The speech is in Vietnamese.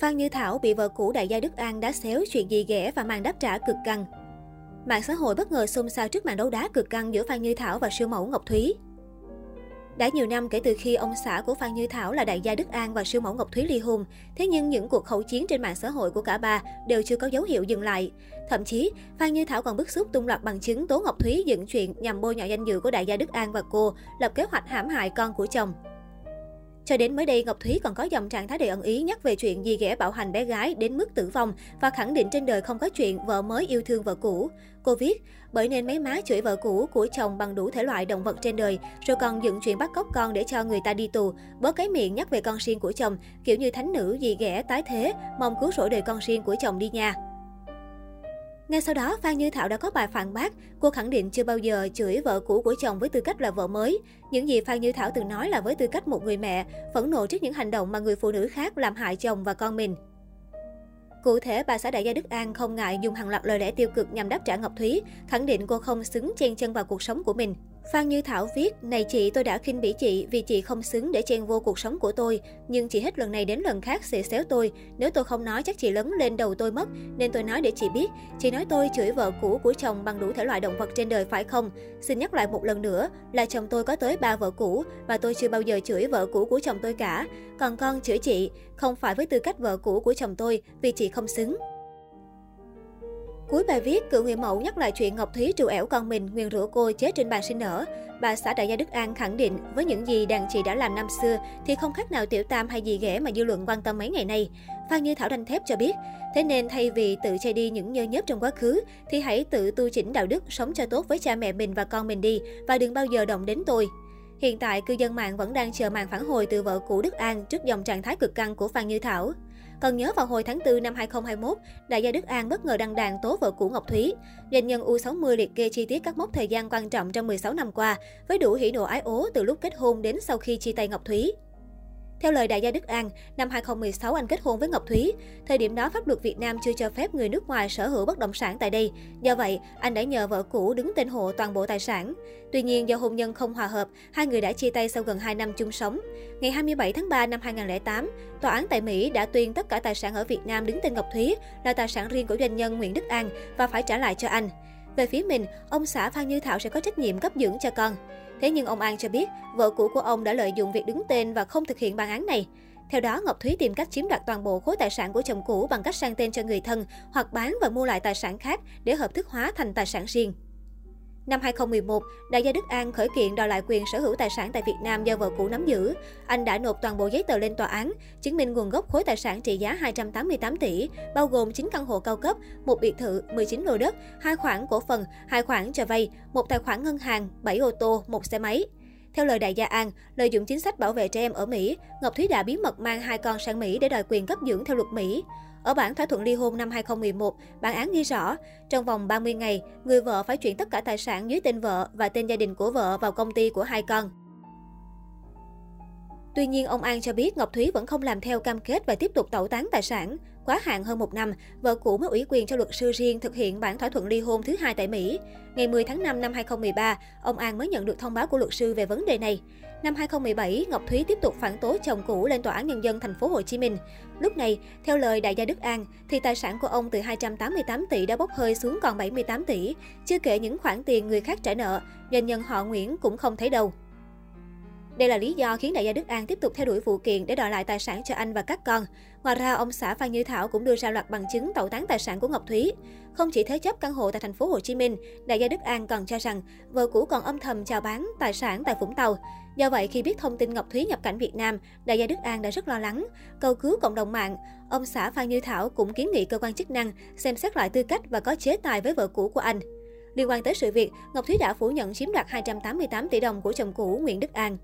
Phan Như Thảo bị vợ cũ đại gia Đức An đá xéo chuyện gì ghẻ và màn đáp trả cực căng. Mạng xã hội bất ngờ xôn xao trước màn đấu đá cực căng giữa Phan Như Thảo và siêu mẫu Ngọc Thúy. Đã nhiều năm kể từ khi ông xã của Phan Như Thảo là đại gia Đức An và siêu mẫu Ngọc Thúy ly hôn, thế nhưng những cuộc khẩu chiến trên mạng xã hội của cả ba đều chưa có dấu hiệu dừng lại. Thậm chí, Phan Như Thảo còn bức xúc tung loạt bằng chứng tố Ngọc Thúy dựng chuyện nhằm bôi nhọ danh dự của đại gia Đức An và cô, lập kế hoạch hãm hại con của chồng. Cho đến mới đây, Ngọc Thúy còn có dòng trạng thái đầy ẩn ý nhắc về chuyện dì ghẻ bạo hành bé gái đến mức tử vong và khẳng định trên đời không có chuyện vợ mới yêu thương vợ cũ. Cô viết, bởi nên mấy má chửi vợ cũ của chồng bằng đủ thể loại động vật trên đời, rồi còn dựng chuyện bắt cóc con để cho người ta đi tù, bớt cái miệng nhắc về con riêng của chồng, kiểu như thánh nữ dì ghẻ tái thế, mong cứu rỗi đời con riêng của chồng đi nha. Ngay sau đó, Phan Như Thảo đã có bài phản bác. Cô khẳng định chưa bao giờ chửi vợ cũ của chồng với tư cách là vợ mới. Những gì Phan Như Thảo từng nói là với tư cách một người mẹ, phẫn nộ trước những hành động mà người phụ nữ khác làm hại chồng và con mình. Cụ thể, bà xã đại gia Đức An không ngại dùng hàng loạt lời lẽ tiêu cực nhằm đáp trả Ngọc Thúy, khẳng định cô không xứng chen chân vào cuộc sống của mình. Phan Như Thảo viết, này chị tôi đã khinh bỉ chị vì chị không xứng để chen vô cuộc sống của tôi. Nhưng chị hết lần này đến lần khác sẽ xéo tôi. Nếu tôi không nói chắc chị lớn lên đầu tôi mất. Nên tôi nói để chị biết. Chị nói tôi chửi vợ cũ của chồng bằng đủ thể loại động vật trên đời phải không? Xin nhắc lại một lần nữa là chồng tôi có tới ba vợ cũ và tôi chưa bao giờ chửi vợ cũ của chồng tôi cả. Còn con chửi chị, không phải với tư cách vợ cũ của chồng tôi vì chị không xứng. Cuối bài viết, cựu người mẫu nhắc lại chuyện Ngọc Thúy trù ẻo con mình, nguyền rủa cô chết trên bàn sinh nở. Bà xã đại gia Đức An khẳng định, với những gì đàn chị đã làm năm xưa thì không khác nào tiểu tam hay gì ghẻ mà dư luận quan tâm mấy ngày nay. Phan Như Thảo đanh thép cho biết, thế nên thay vì tự che đi những nhơ nhớp trong quá khứ, thì hãy tự tu chỉnh đạo đức, sống cho tốt với cha mẹ mình và con mình đi, và đừng bao giờ động đến tôi. Hiện tại, cư dân mạng vẫn đang chờ màn phản hồi từ vợ cũ Đức An trước dòng trạng thái cực căng của Phan Như Thảo. Còn nhớ vào hồi tháng 4 năm 2021, đại gia Đức An bất ngờ đăng đàn tố vợ cũ Ngọc Thúy. Doanh nhân U60 liệt kê chi tiết các mốc thời gian quan trọng trong 16 năm qua, với đủ hỉ nộ ái ố từ lúc kết hôn đến sau khi chia tay Ngọc Thúy. Theo lời đại gia Đức An, năm 2016 anh kết hôn với Ngọc Thúy. Thời điểm đó pháp luật Việt Nam chưa cho phép người nước ngoài sở hữu bất động sản tại đây. Do vậy, anh đã nhờ vợ cũ đứng tên hộ toàn bộ tài sản. Tuy nhiên do hôn nhân không hòa hợp, hai người đã chia tay sau gần 2 năm chung sống. Ngày 27 tháng 3 năm 2008, tòa án tại Mỹ đã tuyên tất cả tài sản ở Việt Nam đứng tên Ngọc Thúy là tài sản riêng của doanh nhân Nguyễn Đức An và phải trả lại cho anh. Về phía mình, ông xã Phan Như Thảo sẽ có trách nhiệm cấp dưỡng cho con. Thế nhưng ông An cho biết, vợ cũ của ông đã lợi dụng việc đứng tên và không thực hiện bản án này. Theo đó, Ngọc Thúy tìm cách chiếm đoạt toàn bộ khối tài sản của chồng cũ bằng cách sang tên cho người thân hoặc bán và mua lại tài sản khác để hợp thức hóa thành tài sản riêng. Năm 2011, đại gia Đức An khởi kiện đòi lại quyền sở hữu tài sản tại Việt Nam do vợ cũ nắm giữ. Anh đã nộp toàn bộ giấy tờ lên tòa án, chứng minh nguồn gốc khối tài sản trị giá 288 tỷ, bao gồm 9 căn hộ cao cấp, một biệt thự, 19 lô đất, hai khoản cổ phần, hai khoản cho vay, một tài khoản ngân hàng, 7 ô tô, một xe máy. Theo lời đại gia An, lợi dụng chính sách bảo vệ trẻ em ở Mỹ, Ngọc Thúy đã bí mật mang hai con sang Mỹ để đòi quyền cấp dưỡng theo luật Mỹ. Ở bản thỏa thuận ly hôn năm 2011, bản án ghi rõ, trong vòng 30 ngày, người vợ phải chuyển tất cả tài sản dưới tên vợ và tên gia đình của vợ vào công ty của hai con. Tuy nhiên, ông An cho biết Ngọc Thúy vẫn không làm theo cam kết và tiếp tục tẩu tán tài sản. Quá hạn hơn một năm, vợ cũ mới ủy quyền cho luật sư riêng thực hiện bản thỏa thuận ly hôn thứ hai tại Mỹ. Ngày 10 tháng 5 năm 2013, ông An mới nhận được thông báo của luật sư về vấn đề này. Năm 2017, Ngọc Thúy tiếp tục phản tố chồng cũ lên tòa án nhân dân thành phố Hồ Chí Minh. Lúc này, theo lời đại gia Đức An, thì tài sản của ông từ 288 tỷ đã bốc hơi xuống còn 78 tỷ, chưa kể những khoản tiền người khác trả nợ, doanh nhân họ Nguyễn cũng không thấy đâu. Đây là lý do khiến đại gia Đức An tiếp tục theo đuổi vụ kiện để đòi lại tài sản cho anh và các con. Ngoài ra, ông xã Phan Như Thảo cũng đưa ra loạt bằng chứng tẩu tán tài sản của Ngọc Thúy. Không chỉ thế chấp căn hộ tại thành phố Hồ Chí Minh, đại gia Đức An còn cho rằng vợ cũ còn âm thầm chào bán tài sản tại Vũng Tàu. Do vậy, khi biết thông tin Ngọc Thúy nhập cảnh Việt Nam, đại gia Đức An đã rất lo lắng, cầu cứu cộng đồng mạng. Ông xã Phan Như Thảo cũng kiến nghị cơ quan chức năng xem xét lại tư cách và có chế tài với vợ cũ của anh. Liên quan tới sự việc, Ngọc Thúy đã phủ nhận chiếm đoạt 288 tỷ đồng của chồng cũ Nguyễn Đức An.